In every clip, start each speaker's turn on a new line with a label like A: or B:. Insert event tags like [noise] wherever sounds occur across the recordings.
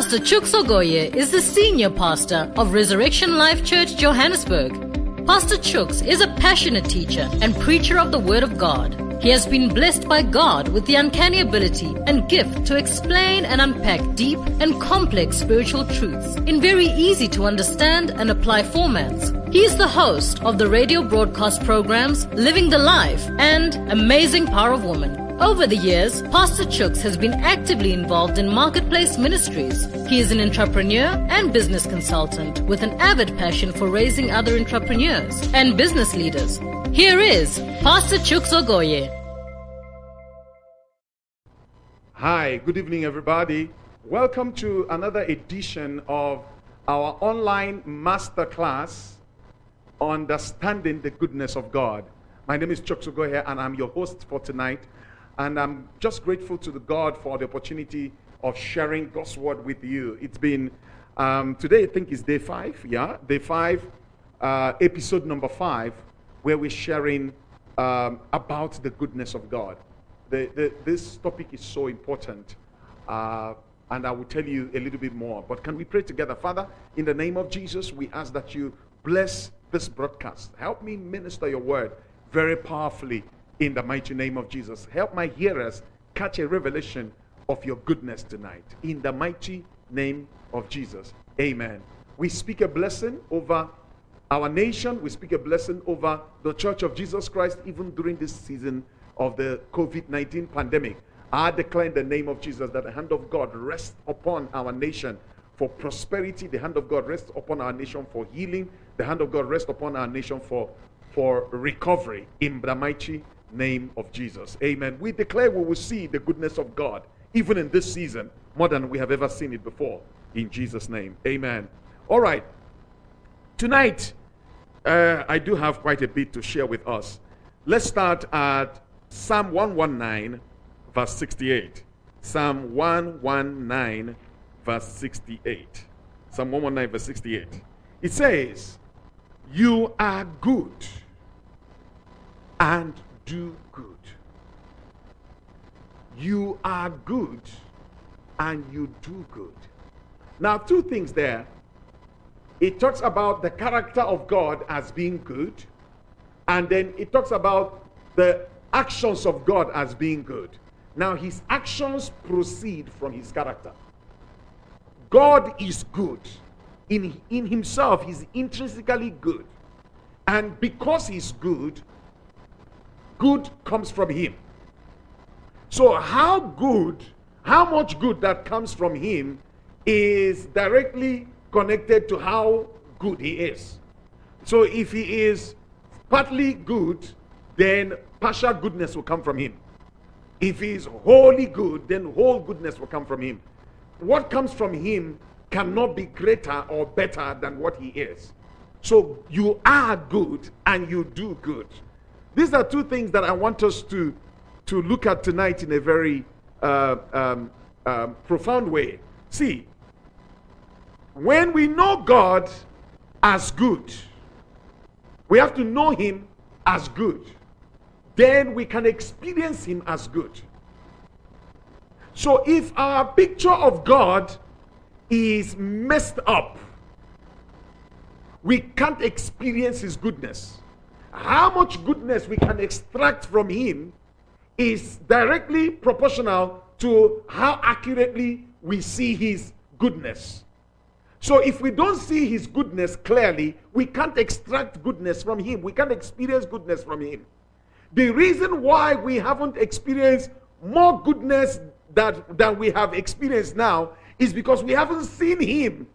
A: Pastor Chooks Ogoye is the senior pastor of Resurrection Life Church, Johannesburg. Pastor Chooks is a passionate teacher and preacher of the Word of God. He has been blessed by God with the uncanny ability and gift to explain and unpack deep and complex spiritual truths in very easy to understand and apply formats. He is the host of the radio broadcast programs Living the Life and Amazing Power of Woman. Over the years, Pastor Chooks has been actively involved in marketplace ministries. He is an entrepreneur and business consultant with an avid passion for raising other entrepreneurs and business leaders. Here is Pastor Chooks Ogoye.
B: Hi, good evening, everybody. Welcome to another edition of our online masterclass, Understanding the Goodness of God. My name is Chooks Ogoye, and I'm your host for tonight. And I'm just grateful to the God for the opportunity of sharing God's word with you. It's been um, today, I think, is day five. Yeah, day five, uh, episode number five, where we're sharing um, about the goodness of God. The, the, this topic is so important, uh, and I will tell you a little bit more. But can we pray together, Father? In the name of Jesus, we ask that you bless this broadcast. Help me minister your word very powerfully in the mighty name of Jesus. Help my hearers catch a revelation of your goodness tonight. In the mighty name of Jesus. Amen. We speak a blessing over our nation. We speak a blessing over the church of Jesus Christ, even during this season of the COVID 19 pandemic. I declare in the name of Jesus that the hand of God rests upon our nation for prosperity. The hand of God rests upon our nation for healing. The hand of God rests upon our nation for, for recovery in the mighty name of Jesus. Amen. We declare we will see the goodness of God even in this season more than we have ever seen it before. In Jesus' name. Amen. All right. Tonight, uh, I do have quite a bit to share with us. Let's start at Psalm 119, verse 68. Psalm 119, verse 68. Psalm 119, verse 68. It says, You are good and do good. You are good and you do good. Now, two things there. It talks about the character of God as being good, and then it talks about the actions of God as being good. Now, his actions proceed from his character. God is good. In, in himself, he's intrinsically good. And because he's good, good comes from him. So, how good, how much good that comes from him is directly connected to how good he is. So, if he is partly good, then partial goodness will come from him. If he is wholly good, then whole goodness will come from him. What comes from him cannot be greater or better than what he is. So, you are good and you do good. These are two things that I want us to, to look at tonight in a very uh, um, um, profound way. See, when we know God as good, we have to know Him as good. Then we can experience Him as good. So if our picture of God is messed up, we can't experience His goodness how much goodness we can extract from him is directly proportional to how accurately we see his goodness. So if we don't see his goodness clearly, we can't extract goodness from him. We can't experience goodness from him. The reason why we haven't experienced more goodness that, than we have experienced now is because we haven't seen him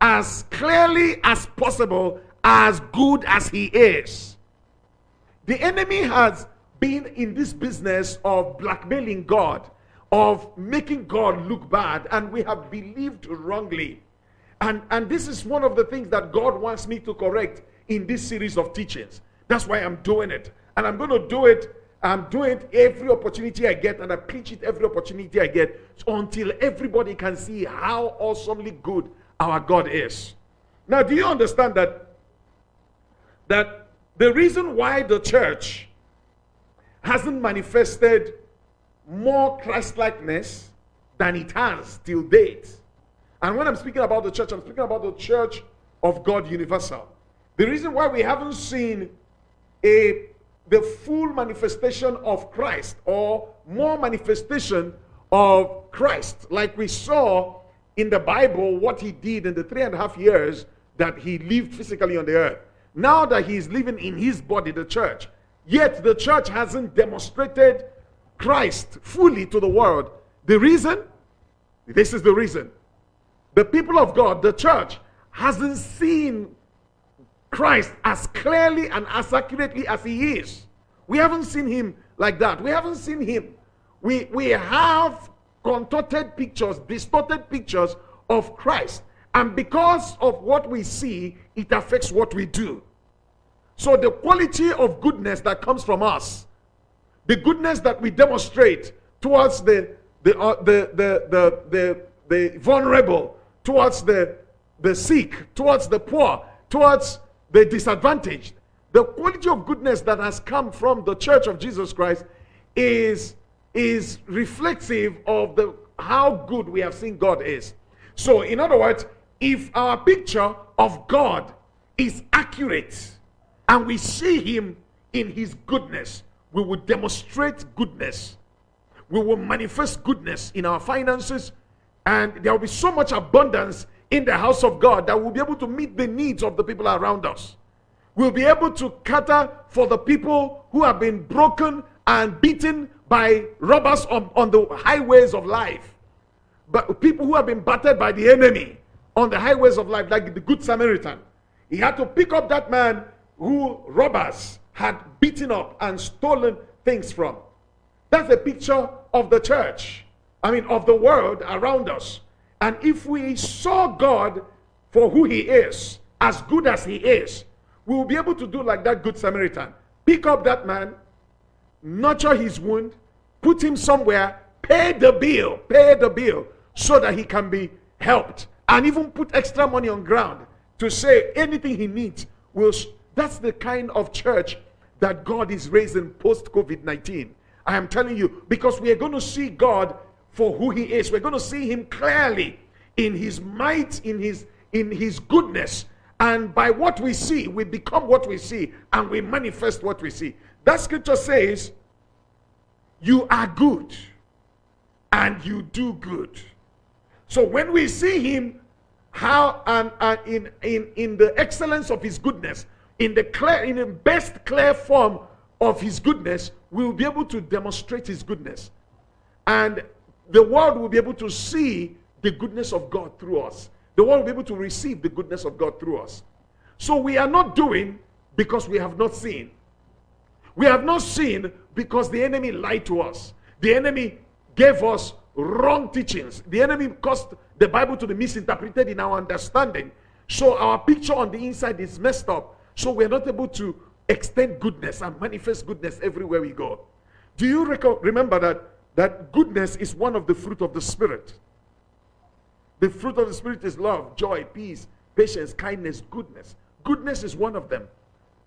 B: as clearly as possible, as good as he is. The enemy has been in this business of blackmailing God, of making God look bad, and we have believed wrongly. And, and this is one of the things that God wants me to correct in this series of teachings. That's why I'm doing it. And I'm going to do it. I'm doing it every opportunity I get, and I preach it every opportunity I get until everybody can see how awesomely good our God is. Now, do you understand that? That the reason why the church hasn't manifested more Christlikeness than it has till date And when I'm speaking about the church, I'm speaking about the church of God universal. The reason why we haven't seen a the full manifestation of Christ or more manifestation of Christ, like we saw in the Bible what he did in the three and a half years that he lived physically on the earth. Now that he is living in his body, the church, yet the church hasn't demonstrated Christ fully to the world. The reason? This is the reason. The people of God, the church, hasn't seen Christ as clearly and as accurately as he is. We haven't seen him like that. We haven't seen him. We, we have contorted pictures, distorted pictures of Christ. And because of what we see, it affects what we do. So the quality of goodness that comes from us, the goodness that we demonstrate towards the the uh, the, the, the, the, the vulnerable, towards the, the sick, towards the poor, towards the disadvantaged. The quality of goodness that has come from the church of Jesus Christ is, is reflective of the, how good we have seen God is. So, in other words, if our picture of God is accurate and we see Him in His goodness, we will demonstrate goodness. We will manifest goodness in our finances, and there will be so much abundance in the house of God that we'll be able to meet the needs of the people around us. We'll be able to cater for the people who have been broken and beaten by robbers on, on the highways of life. But people who have been battered by the enemy on the highways of life, like the Good Samaritan. He had to pick up that man who robbers had beaten up and stolen things from. That's a picture of the church. I mean, of the world around us. And if we saw God for who He is, as good as He is, we will be able to do like that Good Samaritan. Pick up that man, nurture his wound, put him somewhere, pay the bill, pay the bill, so that he can be helped. And even put extra money on ground to say anything he needs will. That's the kind of church that God is raising post COVID 19. I am telling you, because we are going to see God for who he is. We're going to see him clearly in his might, in his in his goodness. And by what we see, we become what we see and we manifest what we see. That scripture says, You are good and you do good. So when we see him, how and, in, in, in the excellence of his goodness, in the clear, in the best clear form of his goodness, we will be able to demonstrate his goodness. And the world will be able to see the goodness of God through us. The world will be able to receive the goodness of God through us. So we are not doing because we have not seen. We have not seen because the enemy lied to us. The enemy gave us wrong teachings. The enemy caused the Bible to be misinterpreted in our understanding. So our picture on the inside is messed up. So we're not able to extend goodness and manifest goodness everywhere we go. Do you remember that that goodness is one of the fruit of the Spirit. The fruit of the Spirit is love, joy, peace, patience, kindness, goodness. Goodness is one of them.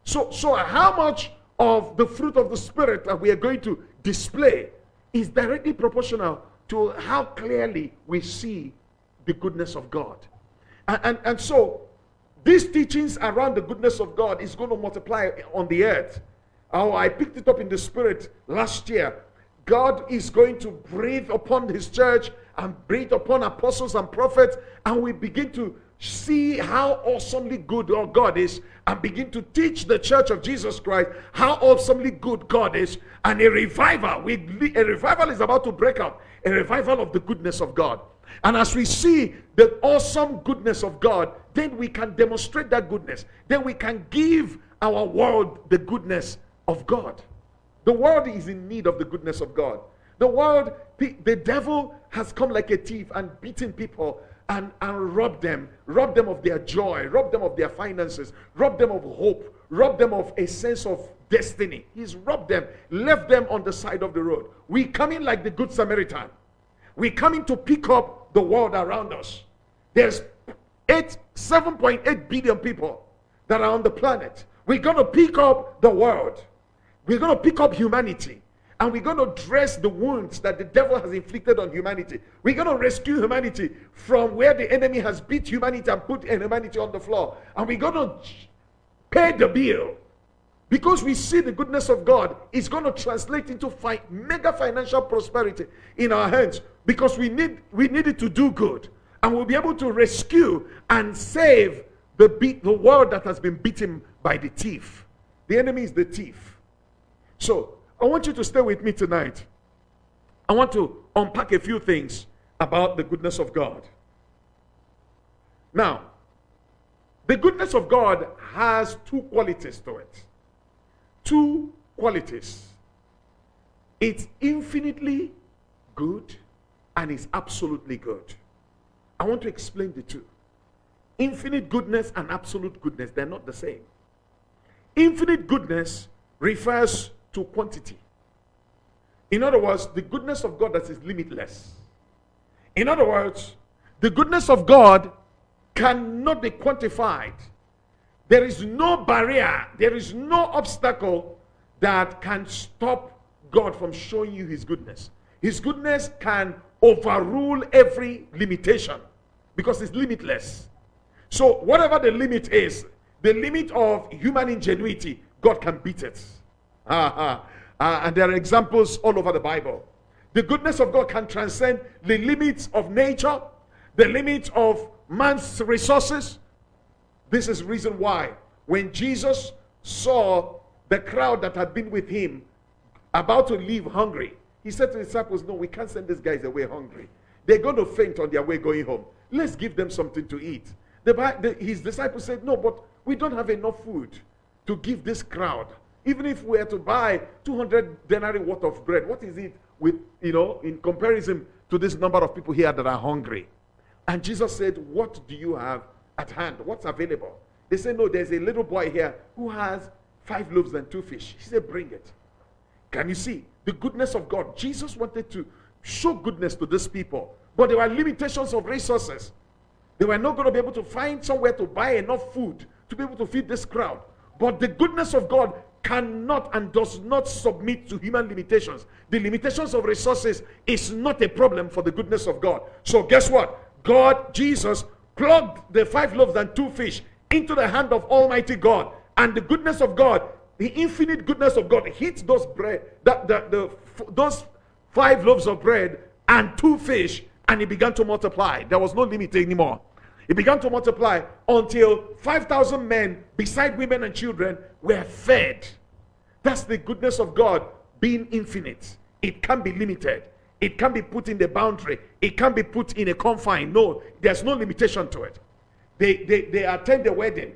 B: So, so how much of the fruit of the Spirit that we are going to display is directly proportional to how clearly we see the goodness of God. And, and, and so, these teachings around the goodness of God is going to multiply on the earth. Oh, I picked it up in the Spirit last year God is going to breathe upon his church and breathe upon apostles and prophets, and we begin to see how awesomely good our God is and begin to teach the church of Jesus Christ how awesomely good God is. And a revival, we, a revival is about to break out, a revival of the goodness of God. And as we see the awesome goodness of God, then we can demonstrate that goodness. Then we can give our world the goodness of God. The world is in need of the goodness of God. The world, the, devil has come like a thief and beaten people and, and robbed them, robbed them of their joy, robbed them of their finances, robbed them of hope, robbed them of a sense of destiny. He's robbed them, left them on the side of the road. We come in like the Good Samaritan. We come in to pick up the world around us. There's eight, 7.8 billion people that are on the planet. We're going to pick up the world. We're going to pick up humanity and we're going to dress the wounds that the devil has inflicted on humanity. We're going to rescue humanity from where the enemy has beat humanity and put humanity on the floor. And we're going to pay the bill. Because we see the goodness of God is going to translate into fi- mega financial prosperity in our hands because we need we need it to do good and we'll be able to rescue and save the the world that has been beaten by the thief. The enemy is the thief. So I want you to stay with me tonight. I want to unpack a few things about the goodness of God. Now, the goodness of God has two qualities to it. Two qualities. It's infinitely good and it's absolutely good. I want to explain the two. Infinite goodness and absolute goodness, they're not the same. Infinite goodness refers to quantity. In other words, the goodness of God that is limitless. In other words, the goodness of God cannot be quantified. There is no barrier, there is no obstacle that can stop God from showing you his goodness. His goodness can overrule every limitation because it's limitless. So, whatever the limit is, the limit of human ingenuity, God can beat it. Uh, and there are examples all over the Bible. The goodness of God can transcend the limits of nature, the limits of man's resources. This is the reason why when Jesus saw the crowd that had been with him about to leave hungry, he said to the disciples, No, we can't send these guys away hungry. They're going to faint on their way going home. Let's give them something to eat. The, the, his disciples said, No, but we don't have enough food to give this crowd. Even if we were to buy 200 denarii worth of bread, what is it with, you know, in comparison to this number of people here that are hungry? And Jesus said, What do you have at hand? What's available? They say, No, there's a little boy here who has five loaves and two fish. He said, Bring it. Can you see the goodness of God? Jesus wanted to show goodness to these people, but there were limitations of resources. They were not going to be able to find somewhere to buy enough food to be able to feed this crowd. But the goodness of God cannot and does not submit to human limitations. The limitations of resources is not a problem for the goodness of God. So, guess what? God, Jesus, plugged the five loaves and two fish into the hand of Almighty God. And the goodness of God, the infinite goodness of God, hit those bread, the, the, the, those five loaves of bread and two fish, and it began to multiply. There was no limit anymore. It began to multiply until 5,000 men, beside women and children, were fed. That's the goodness of God being infinite. It can't be limited. It can't be put in the boundary. It can't be put in a confine. No, there's no limitation to it. They, they, they attend the wedding.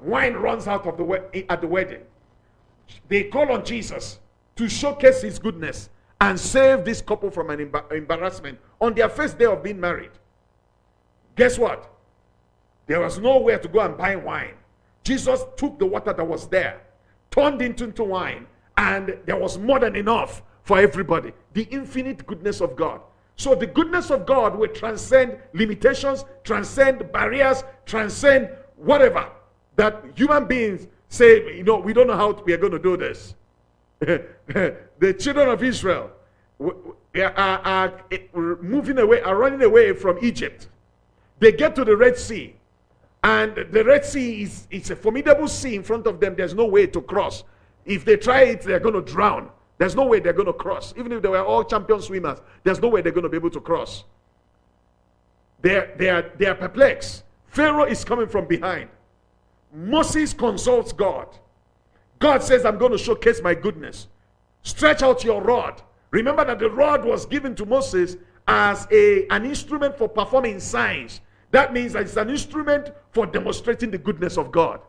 B: Wine runs out of the at the wedding. They call on Jesus to showcase his goodness and save this couple from an embarrassment on their first day of being married. Guess what? There was nowhere to go and buy wine. Jesus took the water that was there, turned it into wine, and there was more than enough for everybody. The infinite goodness of God. So the goodness of God will transcend limitations, transcend barriers, transcend whatever that human beings say, you know, we don't know how we are going to do this. [laughs] the children of Israel are, are, eh, moving away, are running away from Egypt. They get to the Red Sea, and the Red Sea is it's a formidable sea in front of them. There's no way to cross. If they try it, they're going to drown. There's no way they're going to cross. Even if they were all champion swimmers, there's no way they're going to be able to cross. They're, they, are, they are perplexed. Pharaoh is coming from behind. Moses consults God. God says, I'm going to showcase my goodness. Stretch out your rod. Remember that the rod was given to Moses as a, an instrument for performing signs. That means that it's an instrument for demonstrating the goodness of God.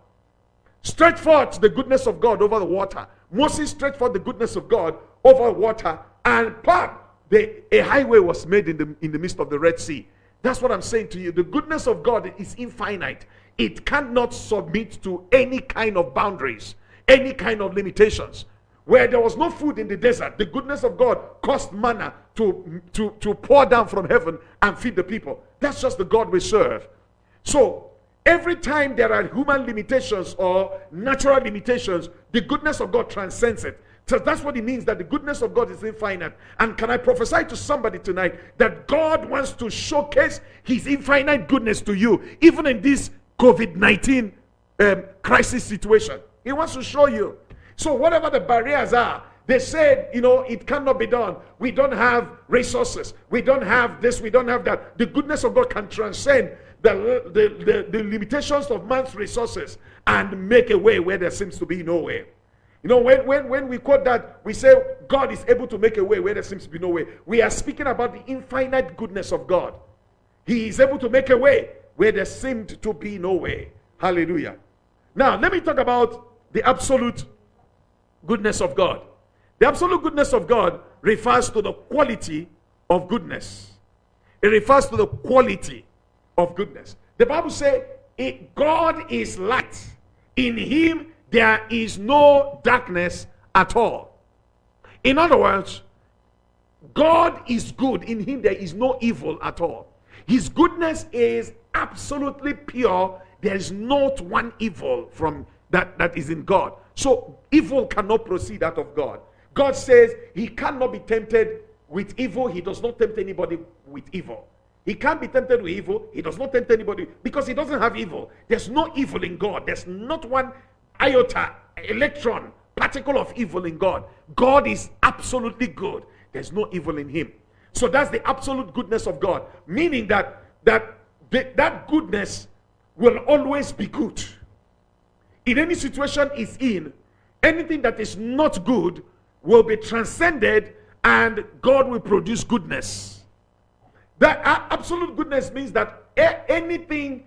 B: Stretch forth the goodness of God over the water. Moses stretched forth the goodness of God over water, and pop, the, a highway was made in the, in the midst of the Red Sea. That's what I'm saying to you. The goodness of God is infinite, it cannot submit to any kind of boundaries any kind of limitations. Where there was no food in the desert, the goodness of God caused manna to, to, to pour down from heaven and feed the people. That's just the God we serve. So, every time there are human limitations or natural limitations, the goodness of God transcends it, So that's what it means that the goodness of God is infinite. And can I prophesy to somebody tonight that God wants to showcase his infinite goodness to you, even in this COVID 19 um, crisis situation? He wants to show you. So, whatever the barriers are, they said, you know, it cannot be done. We don't have resources. We don't have this. We don't have that. The goodness of God can transcend the, the, the, the limitations of man's resources and make a way where there seems to be no way. You know, when, when, when we quote that, we say God is able to make a way where there seems to be no way. We are speaking about the infinite goodness of God. He is able to make a way where there seemed to be no way. Hallelujah. Now, let me talk about the absolute goodness of God. The absolute goodness of God refers to the quality of goodness. It refers to the quality of goodness. The Bible says, God is light. In him there is no darkness at all. In other words, God is good. In him there is no evil at all. His goodness is absolutely pure. There is not one evil from that, that is in God. So evil cannot proceed out of God. God says he cannot be tempted with evil. He does not tempt anybody with evil. He can't be tempted with evil. He does not tempt anybody because he doesn't have evil. There's no evil in God. There's not one iota, electron, particle of evil in God. God is absolutely good. There's no evil in him. So that's the absolute goodness of God, meaning that that that goodness will always be good. In any situation is in, anything that is not good will be transcended and God will produce goodness. That absolute goodness means that anything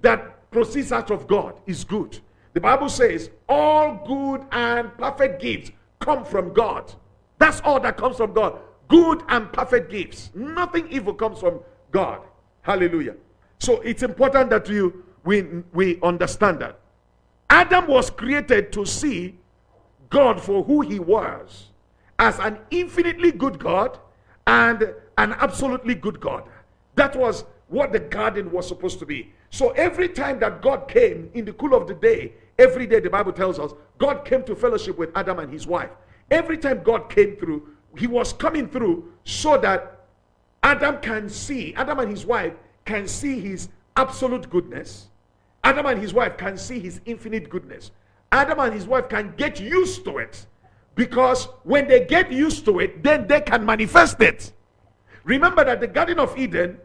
B: that proceeds out of God is good. The Bible says, all good and perfect gifts come from God. That's all that comes from God. Good and perfect gifts. Nothing evil comes from God. Hallelujah. So it's important that you we, we understand that. Adam was created to see God for who he was as an infinitely good God and an absolutely good God. That was what the garden was supposed to be. So every time that God came in the cool of the day, every day the Bible tells us, God came to fellowship with Adam and his wife. Every time God came through, he was coming through so that Adam can see, Adam and his wife can see his absolute goodness. Adam and his wife can see his infinite goodness. Adam and his wife can get used to it because when they get used to it, then they can manifest it. Remember that the Garden of Eden,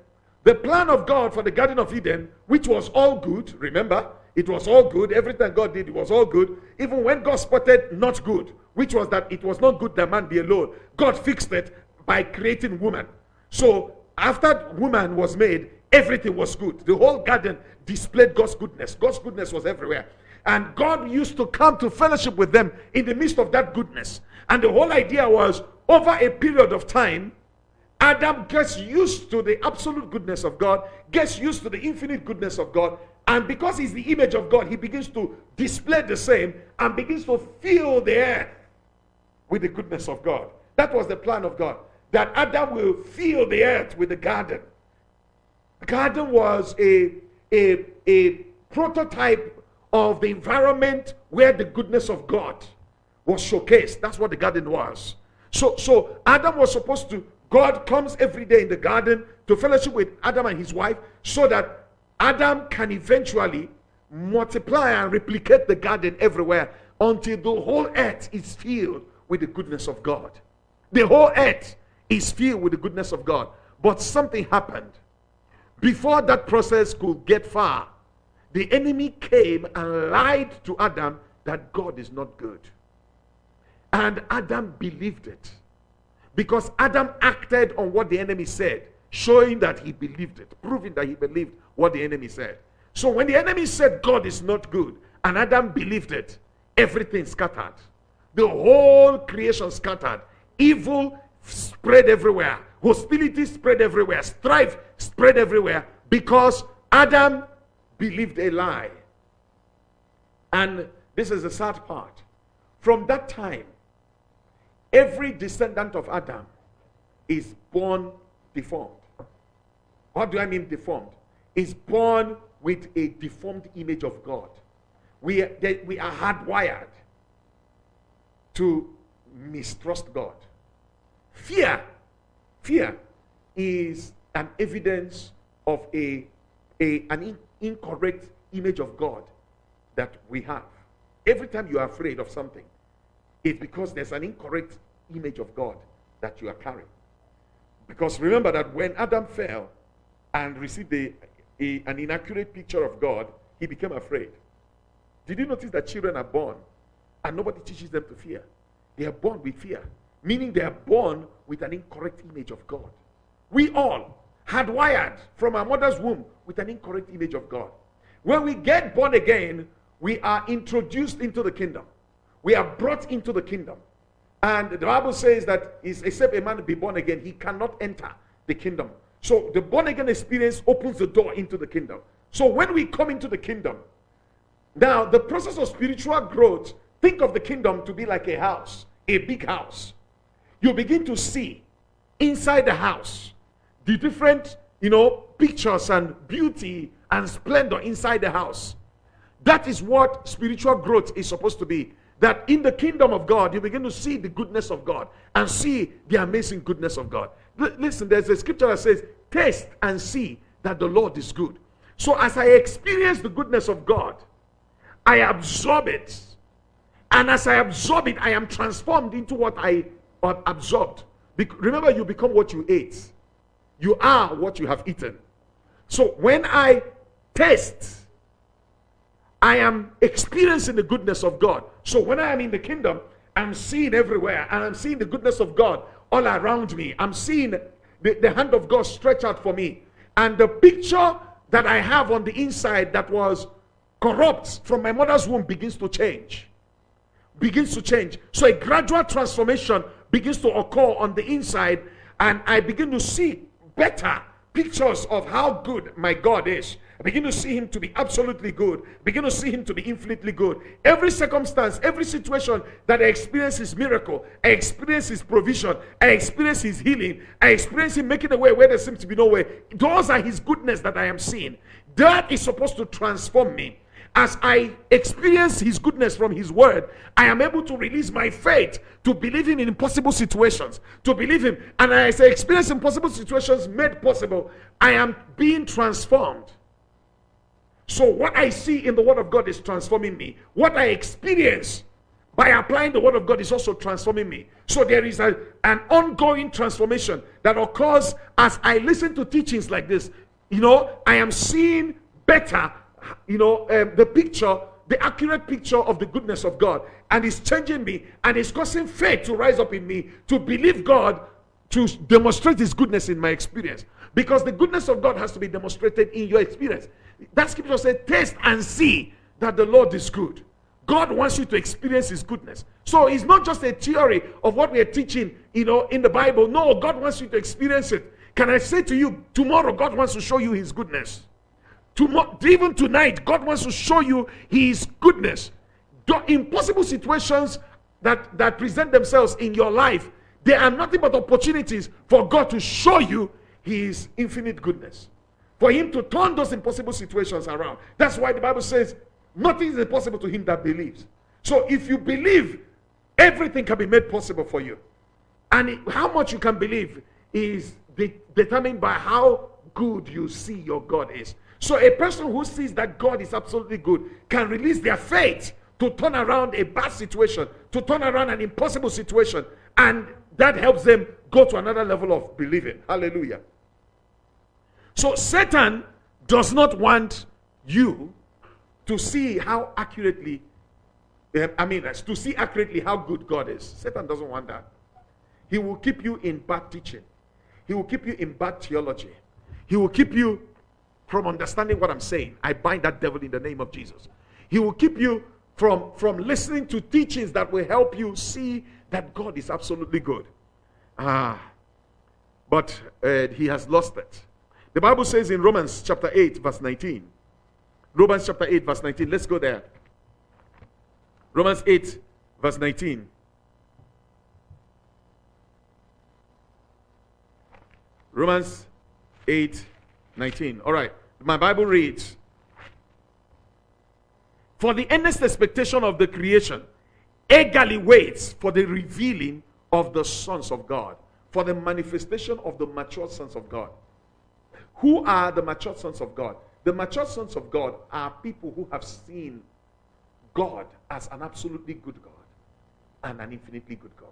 B: the plan of God for the Garden of Eden, which was all good, remember, it was all good. Everything God did, it was all good. Even when God spotted not good, which was that it was not good that man be alone, God fixed it by creating woman. So after woman was made, everything was good. The whole garden displayed God's goodness. God's goodness was everywhere. And God used to come to fellowship with them in the midst of that goodness. And the whole idea was over a period of time, Adam gets used to the absolute goodness of God, gets used to the infinite goodness of God, and because he's the image of God, he begins to display the same and begins to fill the earth with the goodness of God. That was the plan of God. That Adam will fill the earth with the garden. The garden was a, a, a prototype of the environment where the goodness of God was showcased. That's what the garden was. So, so Adam was supposed to, God comes every day in the garden to fellowship with Adam and his wife so that Adam can eventually multiply and replicate the garden everywhere until the whole earth is filled with the goodness of God. The whole earth is filled with the goodness of God. But something happened. Before that process could get far, the enemy came and lied to Adam that God is not good. And Adam believed it. Because Adam acted on what the enemy said, showing that he believed it, proving that he believed what the enemy said. So when the enemy said God is not good, and Adam believed it, everything scattered. The whole creation scattered. Evil spread everywhere. Hostility spread everywhere. Strife spread everywhere because Adam believed a lie. And this is the sad part. From that time, every descendant of Adam is born deformed. What do I mean deformed? Is born with a deformed image of God. We, they, we are hardwired to mistrust God. Fear, fear is an evidence of a, a an in, incorrect image of God that we have. Every time you are afraid of something, it's because there's an incorrect image of God that you are carrying. Because remember that when Adam fell and received a, a, an inaccurate picture of God, he became afraid. Did you notice that children are born and nobody teaches them to fear? They are born with fear, meaning they are born with an incorrect image of God. We all hardwired from our mother's womb with an incorrect image of God. When we get born again, we are introduced into the kingdom. We are brought into the kingdom. And the Bible says that except a man be born again, he cannot enter the kingdom. So the born again experience opens the door into the kingdom. So when we come into the kingdom, now the process of spiritual growth, think of the kingdom to be like a house, a big house. You begin to see inside the house the different, you know, pictures and beauty and splendor inside the house. That is what spiritual growth is supposed to be. That in the kingdom of God, you begin to see the goodness of God and see the amazing goodness of God. L- listen, there's a scripture that says, Taste and see that the Lord is good. So as I experience the goodness of God, I absorb it. And as I absorb it, I am transformed into what I absorbed. Be- remember, you become what you ate. You are what you have eaten. So when I taste, I am experiencing the goodness of God. So when I am in the kingdom, I'm seeing everywhere and I'm seeing the goodness of God all around me. I'm seeing the, the hand of God stretch out for me. And the picture that I have on the inside that was corrupt from my mother's womb begins to change. Begins to change. So a gradual transformation begins to occur on the inside, and I begin to see better pictures of how good my God is. I begin to see him to be absolutely good. Begin to see him to be infinitely good. Every circumstance, every situation that I experience his miracle, I experience his provision, I experience his healing, I experience him making a way where there seems to be no way. Those are his goodness that I am seeing. That is supposed to transform me. As I experience His goodness from His word, I am able to release my faith to believe Him in impossible situations, to believe Him. And as I experience impossible situations made possible, I am being transformed. So, what I see in the Word of God is transforming me. What I experience by applying the Word of God is also transforming me. So, there is a, an ongoing transformation that occurs as I listen to teachings like this. You know, I am seeing better you know, um, the picture, the accurate picture of the goodness of God. And it's changing me and it's causing faith to rise up in me to believe God to demonstrate his goodness in my experience. Because the goodness of God has to be demonstrated in your experience. That scripture says, Taste and see that the Lord is good. God wants you to experience his goodness. So it's not just a theory of what we are teaching, you know, in the Bible. No, God wants you to experience it. Can I say to you, tomorrow God wants to show you his goodness. Tomorrow, even tonight, God wants to show you His goodness. The impossible situations that, that present themselves in your life, they are nothing but opportunities for God to show you His infinite goodness. For Him to turn those impossible situations around. That's why the Bible says, nothing is impossible to him that believes. So if you believe, everything can be made possible for you. And how much you can believe is de- determined by how good you see your God is. So a person who sees that God is absolutely good can release their faith to turn around a bad situation, to turn around an impossible situation, and that helps them go to another level of believing. Hallelujah. So Satan does not want you to see how accurately, eh, I mean, to see accurately how good God is. Satan doesn't want that. He will keep you in bad teaching. He will keep you in bad theology. He will keep you from understanding what I'm saying. I bind that devil in the name of Jesus. He will keep you from, from listening to teachings that will help you see that God is absolutely good. Ah, but uh, he has lost it. The Bible says in Romans chapter 8, verse 19. Romans chapter 8, verse 19. Let's go there. Romans 8, verse 19. Romans 8, 19. All right. My Bible reads For the earnest expectation of the creation eagerly waits for the revealing of the sons of God, for the manifestation of the mature sons of God. Who are the mature sons of God? The mature sons of God are people who have seen God as an absolutely good God and an infinitely good God.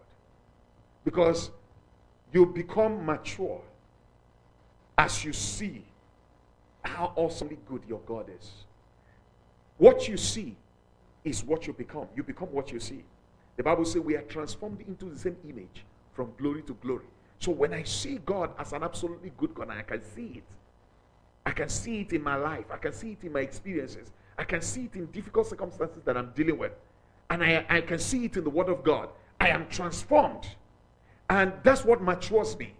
B: Because you become mature as you see how awesomely good your God is. What you see is what you become. You become what you see. The Bible says we are transformed into the same image from glory to glory. So when I see God as an absolutely good God, I can see it. I can see it in my life. I can see it in my experiences. I can see it in difficult circumstances that I'm dealing with. And I, I can see it in the Word of God. I am transformed. And that's what matures me.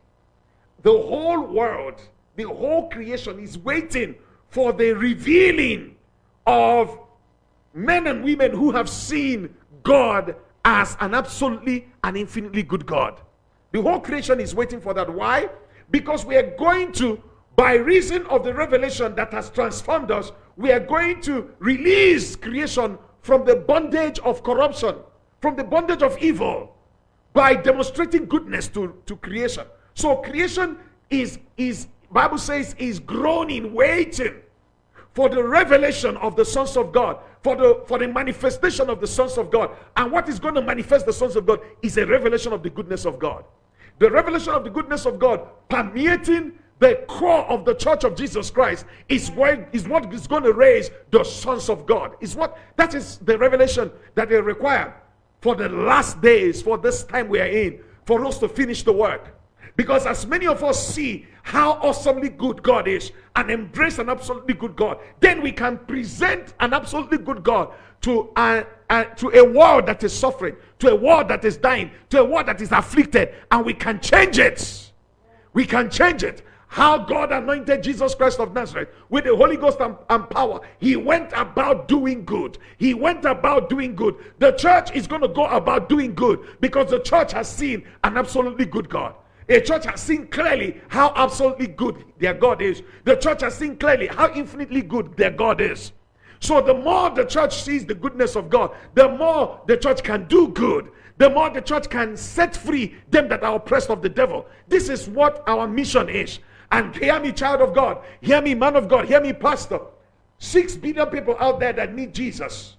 B: The whole world, the whole creation is waiting for the revealing of men and women who have seen God as an absolutely and infinitely good God. The whole creation is waiting for that. Why? Because we are going to, by reason of the revelation that has transformed us, we are going to release creation from the bondage of corruption, from the bondage of evil, by demonstrating goodness to, to creation. So creation is, is Bible says, is groaning, waiting for the revelation of the sons of God, for the for the manifestation of the sons of God. And what is going to manifest the sons of God is a revelation of the goodness of God. The revelation of the goodness of God permeating the core of the church of Jesus Christ is what is what is going to raise the sons of God. Is what that is the revelation that they require for the last days, for this time we are in, for us to finish the work. Because as many of us see how awesomely good God is and embrace an absolutely good God, then we can present an absolutely good God to a, a, to a world that is suffering, to a world that is dying, to a world that is afflicted, and we can change it. We can change it. How God anointed Jesus Christ of Nazareth with the Holy Ghost and, and, power. He went about doing good. He went about doing good. The church is going to go about doing good because the church has seen an absolutely good God. A church has seen clearly how absolutely good their God is. The church has seen clearly how infinitely good their God is. So the more the church sees the goodness of God, the more the church can do good. The more the church can set free them that are oppressed of the devil. This is what our mission is. And hear me, child of God. Hear me, man of God. Hear me, pastor. Six billion people out there that need Jesus.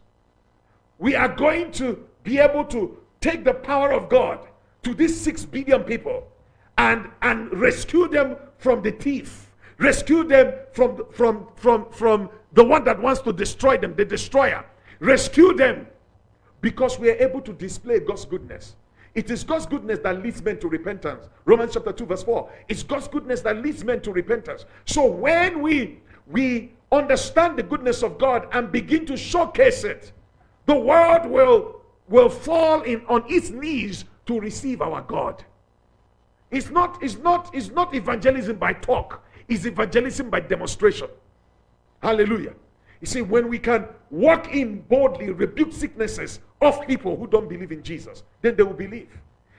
B: We are going to be able to take the power of God to these six billion people and, and rescue them from the thief, rescue them from, from, from, from the one that wants to destroy them, the destroyer. Rescue them because we are able to display God's goodness. It is God's goodness that leads men to repentance. Romans chapter 2, verse 4. It's God's goodness that leads men to repentance. So when we we understand the goodness of God and begin to showcase it, the world will, will fall in on its knees to receive our God. It's not, it's not, it's not evangelism by talk, it's evangelism by demonstration. Hallelujah. You see, when we can walk in boldly, rebuke sicknesses of people who don't believe in Jesus, then they will believe.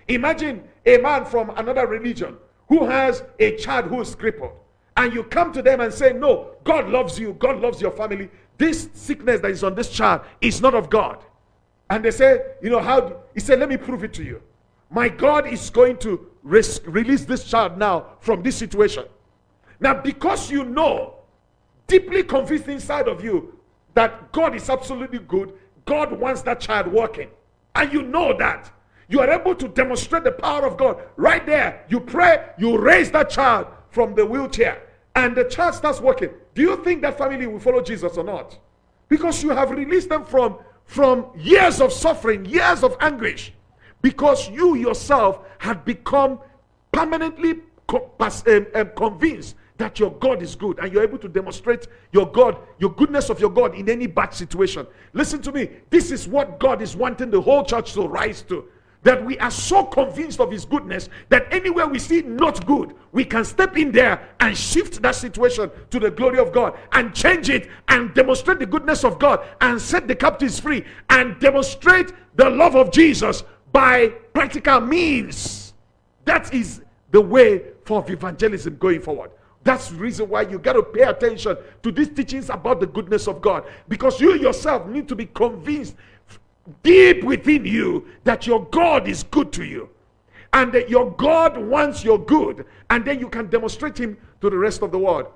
B: Imagine a man from another religion who has a child who is crippled, and you come to them and say, No, God loves you, God loves your family. This sickness that is on this child is not of God. And they say, You know, how? He said, Let me prove it to you. My God is going to release this child now from this situation. Now, because you know, deeply convinced inside of you that God is absolutely good, God wants that child working. And you know that. You are able to demonstrate the power of God right there. You pray, you raise that child from the wheelchair, and the child starts working. Do you think that family will follow Jesus or not? Because you have released them from, from years of suffering, years of anguish because you yourself had become permanently co- convinced that your God is good and you're able to demonstrate your God, your goodness of your God in any bad situation. Listen to me. This is what God is wanting the whole church to rise to. That we are so convinced of His goodness that anywhere we see not good, we can step in there and shift that situation to the glory of God and change it and demonstrate the goodness of God and set the captives free and demonstrate the love of Jesus by practical means. That is the way for evangelism going forward. That's the reason why you got to pay attention to these teachings about the goodness of God because you yourself need to be convinced deep within you that your God is good to you and that your God wants your good, and then you can demonstrate Him to the rest of the world.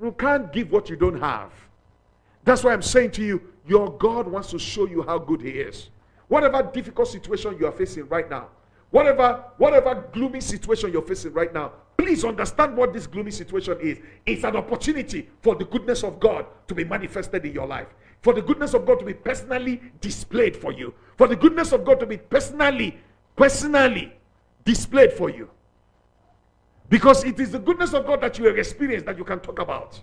B: You can't give what you don't have. That's why I'm saying to you, your God wants to show you how good He is. Whatever difficult situation you are facing right now, whatever whatever gloomy situation you're facing right now, please understand what this gloomy situation is. It's an opportunity for the goodness of God to be manifested in your life for the goodness of God to be personally displayed for you, for the goodness of God to be personally, personally displayed for you. Because it is the goodness of God that you have experienced that you can talk about.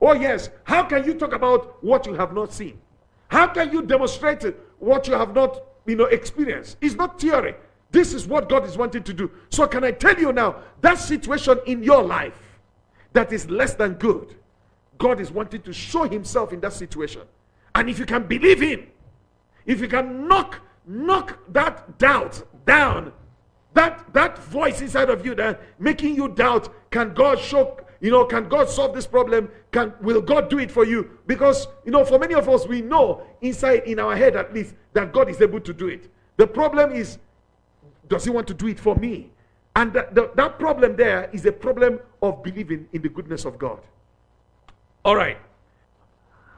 B: Oh, yes. How can you talk about what you have not seen? How can you demonstrate what you have not you know, experienced? It's not theory. This is what God is wanting to do. So, can I tell you now that situation in your life that is less than good? God is wanting to show himself in that situation. And if you can believe him, if you can knock knock that doubt down, that that voice inside of you that making you doubt, can God show you know, can God solve this problem? Can will God do it for you? Because you know, for many of us, we know inside in our head at least that God is able to do it. The problem is, does He want to do it for me? And that problem there is a problem of believing in the goodness of God. All right.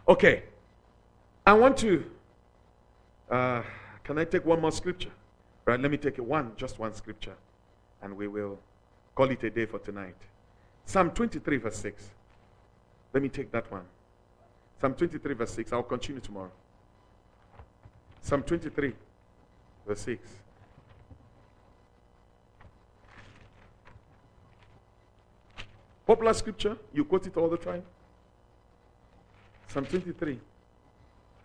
B: Okay. I want to. Uh, can I take one more scripture? Right, let me take one, just one scripture, and we will call it a day for tonight. Psalm 23, verse 6. Let me take that one. Psalm 23, verse 6. I'll continue tomorrow. Psalm 23, verse 6. Popular scripture, you quote it all the time. Psalm 23,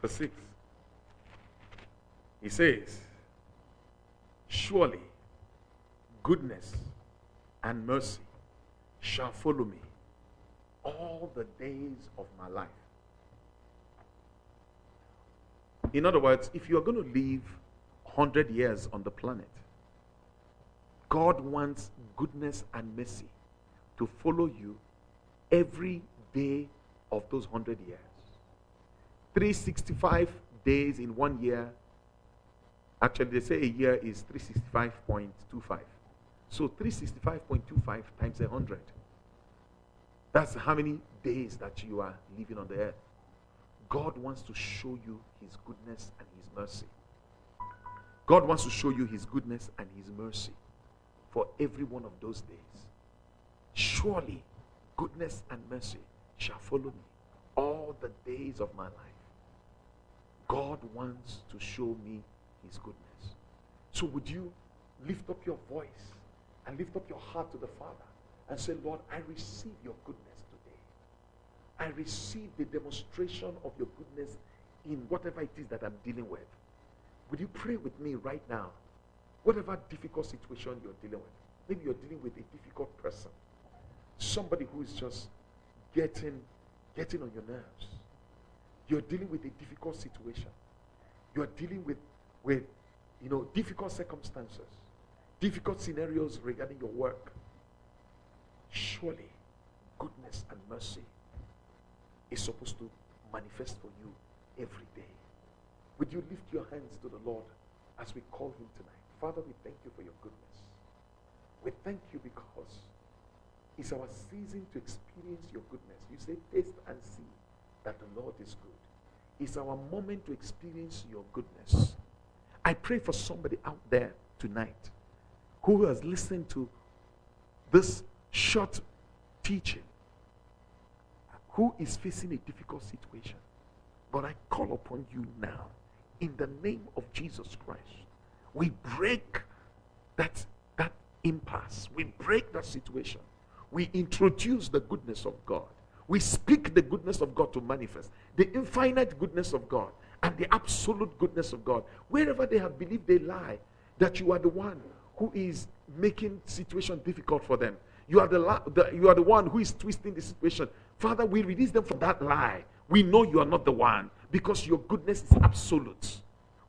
B: verse 6. He says, Surely goodness and mercy shall follow me all the days of my life. In other words, if you are going to live 100 years on the planet, God wants goodness and mercy to follow you every day of those 100 years. 365 days in one year. Actually, they say a year is 365.25. So 365.25 times 100. That's how many days that you are living on the earth. God wants to show you his goodness and his mercy. God wants to show you his goodness and his mercy for every one of those days. Surely goodness and mercy shall follow me all the days of my life. God wants to show me his goodness. So would you lift up your voice and lift up your heart to the Father and say, Lord, I receive your goodness today. I receive the demonstration of your goodness in whatever it is that I'm dealing with. Would you pray with me right now? Whatever difficult situation you're dealing with. Maybe you're dealing with a difficult person. Somebody who is just getting getting on your nerves. You're dealing with a difficult situation. You're dealing with, with you know, difficult circumstances, difficult scenarios regarding your work. Surely, goodness and mercy is supposed to manifest for you every day. Would you lift your hands to the Lord as we call him tonight? Father, we thank you for your goodness. We thank you because it's our season to experience your goodness. You say, taste and see that the Lord is good. It's our moment to experience your goodness. I pray for somebody out there tonight who has listened to this short teaching, who is facing a difficult situation. But I call upon you now, in the name of Jesus Christ. We break that, that impasse. We break that situation. We introduce the goodness of God. We speak the goodness of God to manifest, the infinite goodness of God and the absolute goodness of God. Wherever they have believed they lie, that you are the one who is making situation difficult for them. You are the, the, you are the one who is twisting the situation. Father, we release them from that lie. We know you are not the one because your goodness is absolute.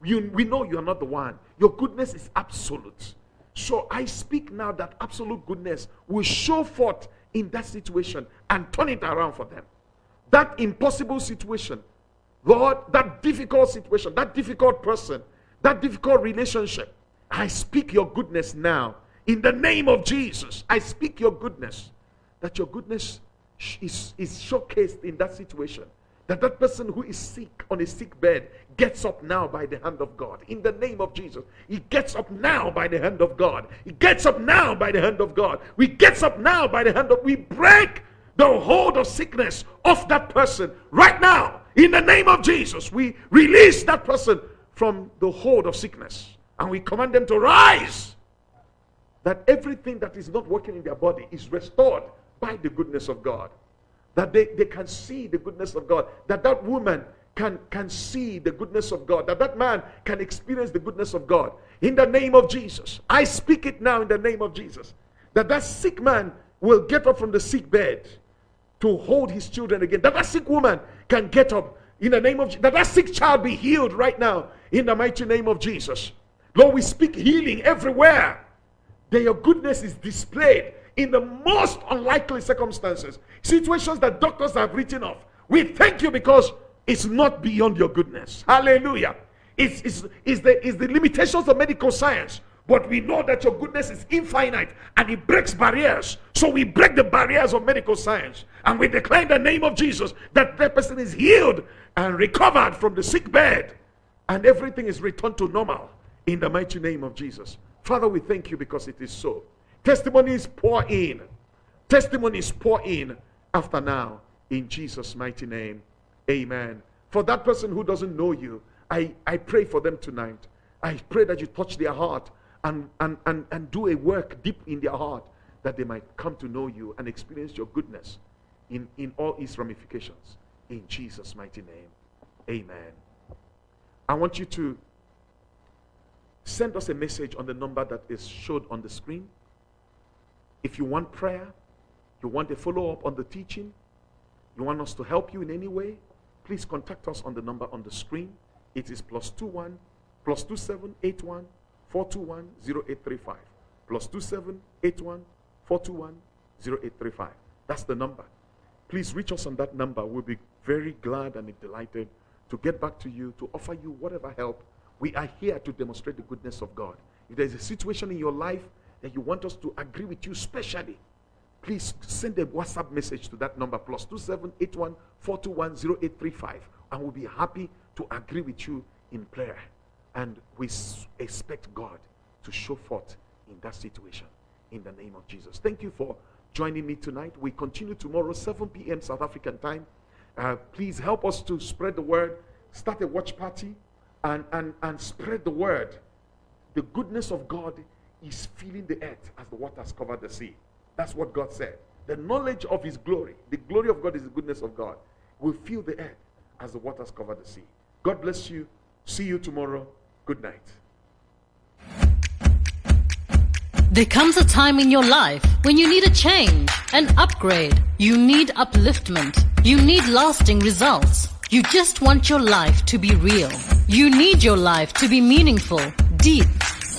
B: You, we know you are not the one. Your goodness is absolute. So I speak now that absolute goodness will show forth in that situation and turn it around for them. That impossible situation, Lord, that difficult situation, that difficult person, that difficult relationship, I speak your goodness now. In the name of Jesus, I speak your goodness. That your goodness is, is showcased in that situation. That that person who is sick on a sick bed gets up now by the hand of God. In the name of Jesus. He gets up now by the hand of God. He gets up now by the hand of God. We gets up now by the hand of we break the hold of sickness off that person right now. In the name of Jesus, we release that person from the hold of sickness and we command them to rise. That everything that is not working in their body is restored by the goodness of God. That they, they can see the goodness of God. That that woman can, can see the goodness of God. That that man can experience the goodness of God. In the name of Jesus. I speak it now in the name of Jesus. That that sick man will get up from the sick bed to hold his children again. That that sick woman can get up in the name of. That that sick child be healed right now in the mighty name of Jesus. Lord, we speak healing everywhere. That your goodness is displayed in the most unlikely circumstances, situations that doctors have written off. We thank you because it's not beyond your goodness. Hallelujah. It's, it's, it's, the, it's the limitations of medical science. But we know that your goodness is infinite and it breaks barriers. So we break the barriers of medical science and we declare in the name of Jesus that that person is healed and recovered from the sick bed and everything is returned to normal in the mighty name of Jesus. Father, we thank you because it is so. Testimonies pour in. Testimonies pour in after now in Jesus' mighty name. Amen. For that person who doesn't know you, I, I pray for them tonight. I pray that you touch their heart and, and, and, and do a work deep in their heart that they might come to know you and experience your goodness in, in all its ramifications. In Jesus' mighty name. Amen. I want you to send us a message on the number that is showed on the screen. If you want prayer, you want a follow up on the teaching, you want us to help you in any way, please contact us on the number on the screen. It is plus two one, plus two seven eight one, four two one zero eight three five, plus two seven eight one, four two one zero eight three five. That's the number. Please reach us on that number. We'll be very glad and delighted to get back to you, to offer you whatever help. We are here to demonstrate the goodness of God. If there's a situation in your life that you want us to agree with you specially, please send a WhatsApp message to that number plus 2781 and we'll be happy to agree with you in prayer. And we expect God to show forth in that situation in the name of Jesus. Thank you for joining me tonight. We continue tomorrow, 7 p.m. South African time. Uh, please help us to spread the word, start a watch party, and, and, and spread the word. The goodness of God is filling the earth as the waters cover the sea. That's what God said. The knowledge of His glory, the glory of God is the goodness of God, will fill the earth as the waters cover the sea. God bless you. See you tomorrow. Good night.
A: There comes a time in your life when you need a change, an upgrade. You need upliftment. You need lasting results. You just want your life to be real. You need your life to be meaningful, deep,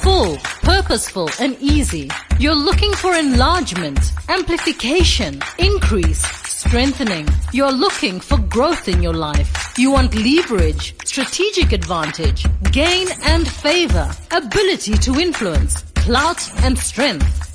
A: full, purposeful, and easy. You're looking for enlargement, amplification, increase, strengthening. You're looking for growth in your life. You want leverage, strategic advantage, gain and favor, ability to influence, clout and strength.